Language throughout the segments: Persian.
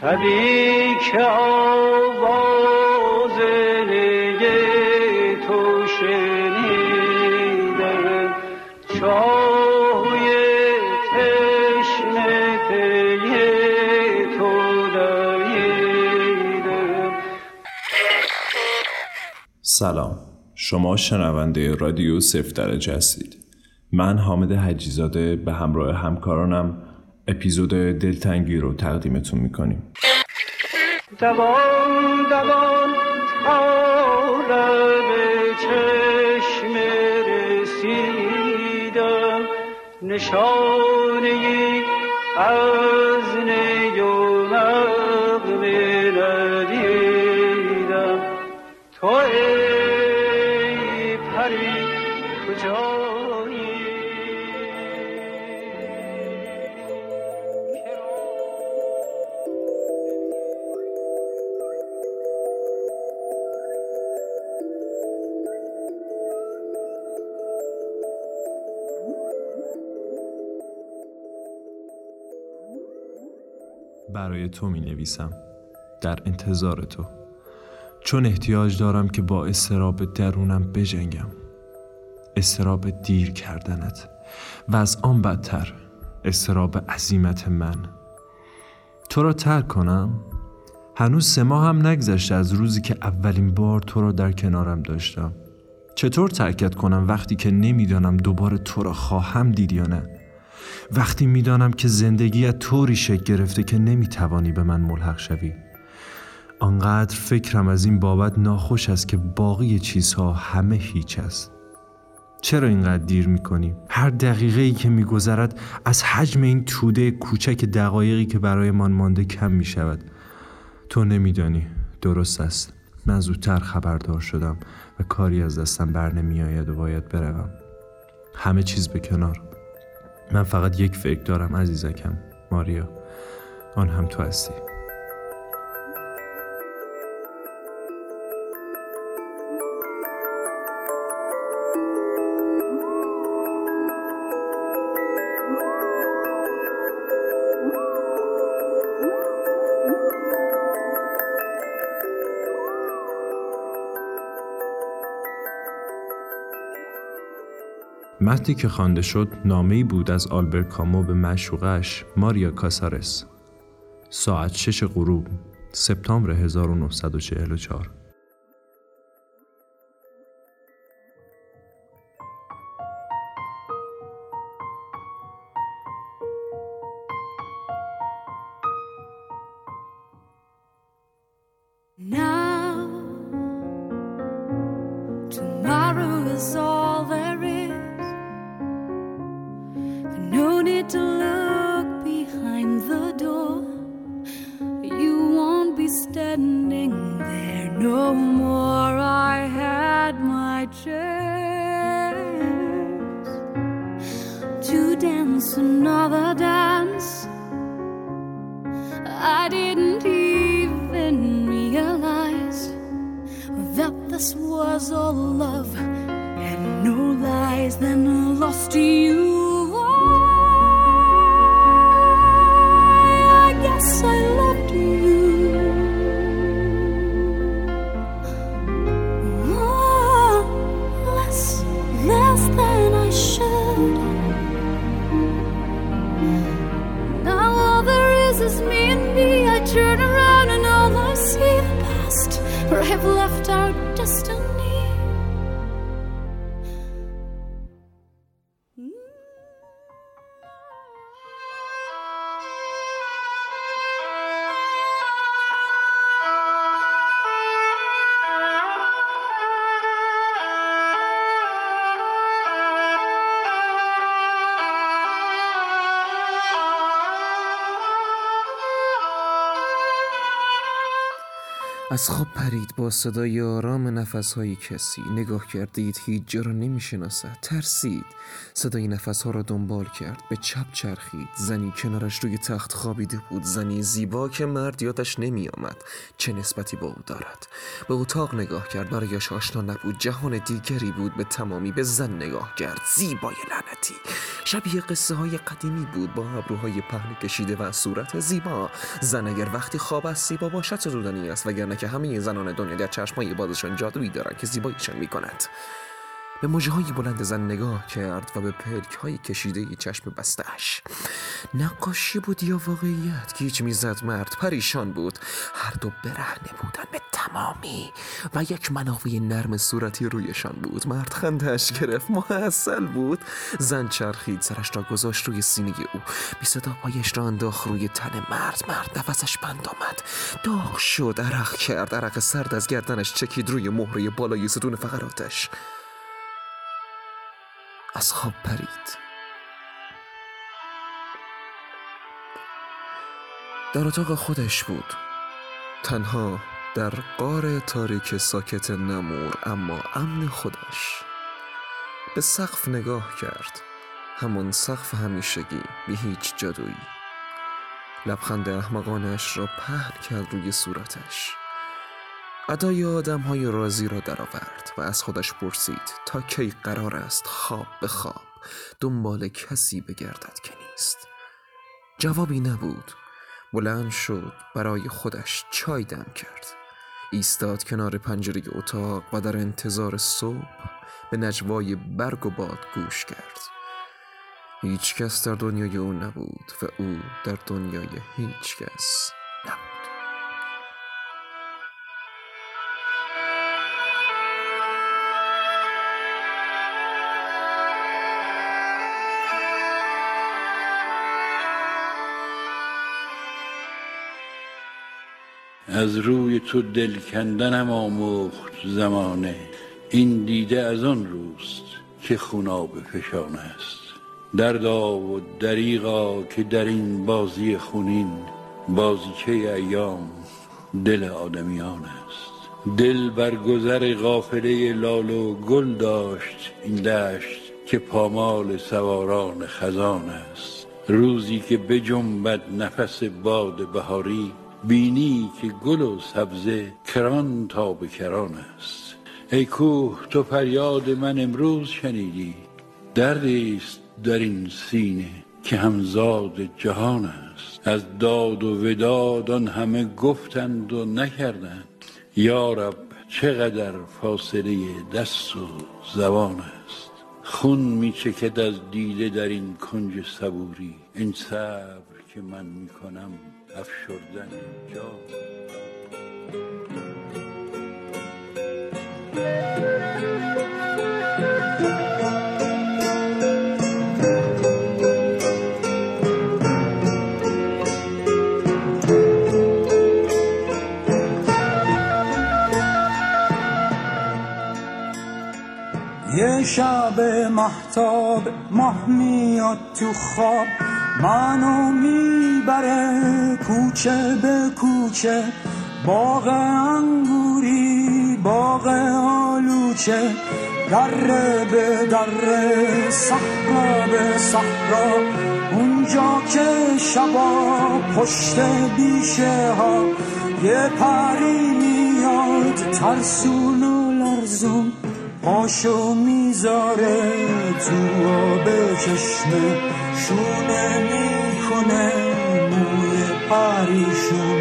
شبی که آواز نگه تو شنیدم سلام. شما شنونده رادیو صفر درجه هستید. من حامد حجیزاده به همراه همکارانم اپیزود دلتنگی رو تقدیمتون می‌کنیم. برای تو می نویسم در انتظار تو. چون احتیاج دارم که با استراب درونم بجنگم. استراب دیر کردنت. و از آن بدتر استراب عظیمت من. تو را ترک کنم. هنوز سه ماه هم نگذشته از روزی که اولین بار تو را در کنارم داشتم. چطور ترکت کنم وقتی که نمی‌دانم دوباره تو را خواهم دید یا نه؟ وقتی می‌دانم که زندگیت طوری شکل گرفته که نمی‌توانی به من ملحق شوی آنقدر فکرم از این بابت ناخوش است که باقی چیزها همه هیچ است. چرا اینقدر دیر می‌کنیم؟ هر دقیقه ای که میگذرد از حجم این توده کوچک دقایقی که برایمان مانده کم می‌شود. تو نمیدانی درست است. من زودتر خبردار شدم و کاری از دستم بر نمیآید و باید بروم. همه چیز به کنار. من فقط یک فکر دارم عزیزکم ماریا. آن هم تو هستی. متنی که خوانده شد نامه‌ای بود از آلبر کامو به معشوقش ماریا کاسارس. ساعت شش غروب سپتامبر 1944 standing there no more. I had my chance to dance another dance. I didn't even realize that this was all love and no lies. Then I lost you. Left our destiny. از خواب پرید با صدای آرام نفسهای کسی. نگاه کردید هیچ جا را نمی‌شناسد. ترسید. صدای نفسها را دنبال کرد. به چپ چرخید. زنی کنارش روی تخت خوابیده بود. زنی زیبا که مرد یادش نمی آمد چه نسبتی با او دارد. به اتاق نگاه کرد. برایش آشنا نبود. جهان دیگری بود. به تمامی به زن نگاه کرد. زیبای لعنتی. شبیه قصه های قدیمی بود. با ابروهای پهن کشیده و صورت زیبا. زن اگر وقتی خواب است زیبا باشد ستودنی است؟ وگرنه که همه زنان دنیا در چشمای بازشان جادویی دارند که زیباییشان می‌کند. به های بلند زن نگاه کرد و به پلک های کشیده چشم بستش نقاشی بود یا واقعیت؟ گیج می‌زد مرد پریشان بود. هر دو برهنه بودن به تمامی و یک مناوی نرم صورتی رویشان بود. مرد خندش گرفت محصل بود. زن چرخید سرش را گذاشت روی سینه او. بی صدا پایش را انداخت روی تن مرد. مرد نفسش بند آمد. داغ شد عرق کرد. عرق سرد از گردنش چکید روی مهره بالای ستون فقراتش. از خواب پرید. در اتاق خودش بود. تنها در قار تاریک ساکت نمور اما امن خودش به سقف نگاه کرد. همون سقف همیشگی به هیچ جادویی. لبخند احمقانش را پهن کرد روی صورتش. ادای آدم های رازی را درآورد و از خودش پرسید تا کی قرار است خواب به خواب دنبال کسی بگردد که نیست. جوابی نبود. بلند شد برای خودش چای دم کرد. ایستاد کنار پنجره اتاق و در انتظار صبح به نجوای برگ و باد گوش کرد. هیچ کس در دنیای او نبود و او در دنیای هیچ کس. از روی تو دل کندنم آموخت زمانه. این دیده از آن روست که خوناب فشان است. دردا و دریغا که در این بازی خونین بازیچه ایام دل آدمیان است. دل بر گذر قافله لال و گل داشت این دشت که پامال سواران خزان است. روزی که بجنبد نفس باد بهاری بینی که گل و سبزه کران تا به کران است. ای کوه تو فریاد من امروز شنیدی. دردی است در این سینه که همزاد جهان است. از داد و وداد آن همه گفتند و نکردند. یا رب چقدر فاصله دست و زبان است. خون می چکد از دیده در این کنج صبوری. این صبر که من می کنم افشردن جان یه شب محتاب ماه میاد تو خواب. منو می‌بره کوچه به کوچه باغ انگوری باغ آلوچه. دره به دره صحرا به صحرا. اونجا که شبا پشت بیشه ها یه پری میاد ترسون و لرزون. پاشو می‌ذاره تو آب چشمه. شونه می‌کنه موی پریشون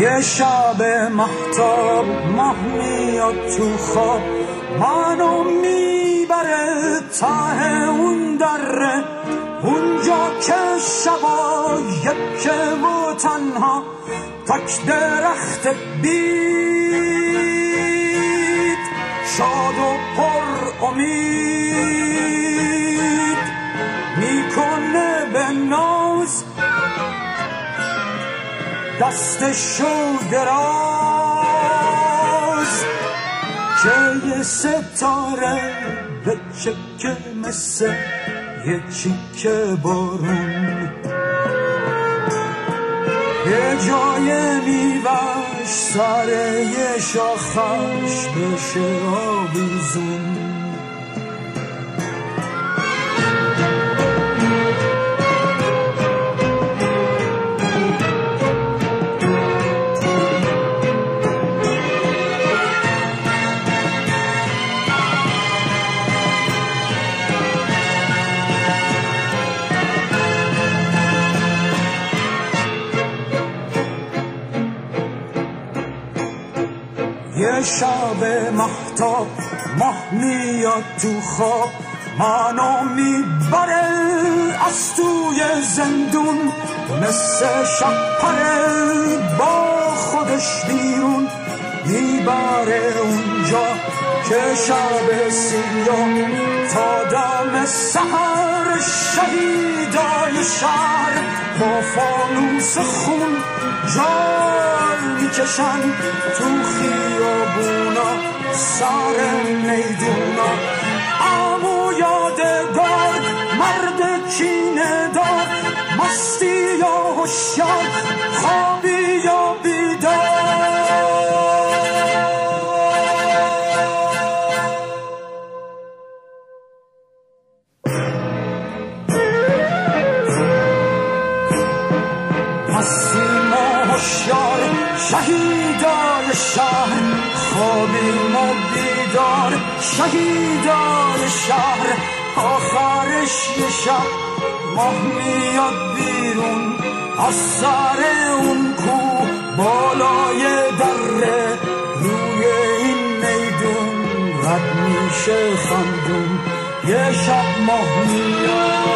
یه شب محتاب ماه میاد تو خواب. منو می‌بره ته اون دره. اونجا که شبا یکه و تنها تک درخت بید. شاد و پر امید. دستشو دراز. که یه ستاره به چکه مثل یه چیکه بارون. یه جای میوش سر یه شاخش بشه آویزون شب محتاب ماه میاد تو خواب. منو می‌بره از توی زندون مثل شب با خودش بیرون. می‌بره اونجا که شب سیاه تا دم سهر شهیدای شهر با فانوس خون جال می‌کشن تو خیابونا سر میدونا. امو یادگار مرد کینه دار مستی یا هوشیار خوابی بیدار شهیدان شهر آخرش یه شب ماه میاد بیرون. از سر اون کو بالای دره روی این میدون رد میشه خندون. یه شب ماه میاد.